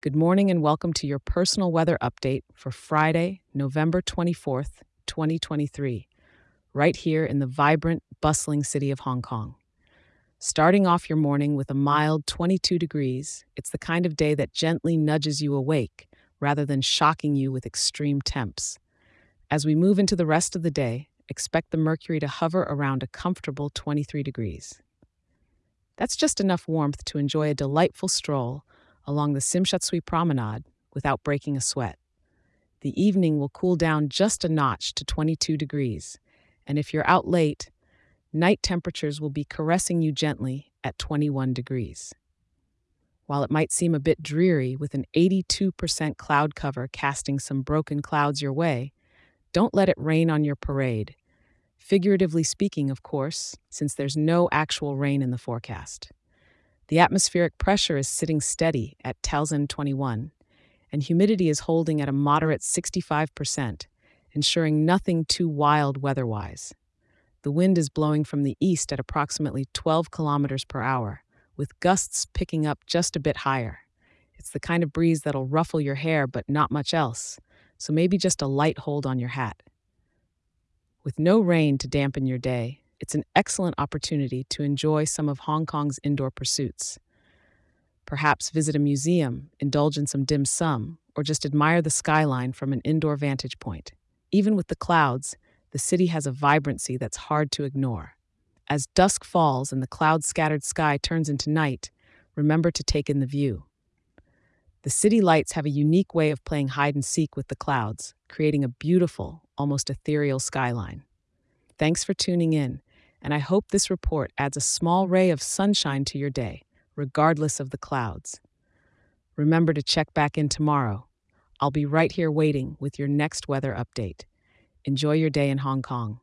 Good morning and welcome to your personal weather update for Friday, November 24th, 2023, right here in the vibrant, bustling city of Hong Kong. Starting off your morning with a mild 22 degrees, it's the kind of day that gently nudges you awake rather than shocking you with extreme temps. As we move into the rest of the day, expect the mercury to hover around a comfortable 23 degrees. That's just enough warmth to enjoy a delightful stroll along the Tsim Sha promenade without breaking a sweat. The evening will cool down just a notch to 22 degrees, and if you're out late, night temperatures will be caressing you gently at 21 degrees. While it might seem a bit dreary with an 82% cloud cover casting some broken clouds your way, don't let it rain on your parade. Figuratively speaking, of course, since there's no actual rain in the forecast. The atmospheric pressure is sitting steady at Townsend 21, and humidity is holding at a moderate 65%, ensuring nothing too wild weather-wise. The wind is blowing from the east at approximately 12 kilometers per hour, with gusts picking up just a bit higher. It's the kind of breeze that'll ruffle your hair but not much else, so maybe just a light hold on your hat. With no rain to dampen your day, it's an excellent opportunity to enjoy some of Hong Kong's indoor pursuits. Perhaps visit a museum, indulge in some dim sum, or just admire the skyline from an indoor vantage point. Even with the clouds, the city has a vibrancy that's hard to ignore. As dusk falls and the cloud scattered sky turns into night, remember to take in the view. The city lights have a unique way of playing hide and seek with the clouds, creating a beautiful, almost ethereal skyline. Thanks for tuning in, and I hope this report adds a small ray of sunshine to your day, regardless of the clouds. Remember to check back in tomorrow. I'll be right here waiting with your next weather update. Enjoy your day in Hong Kong.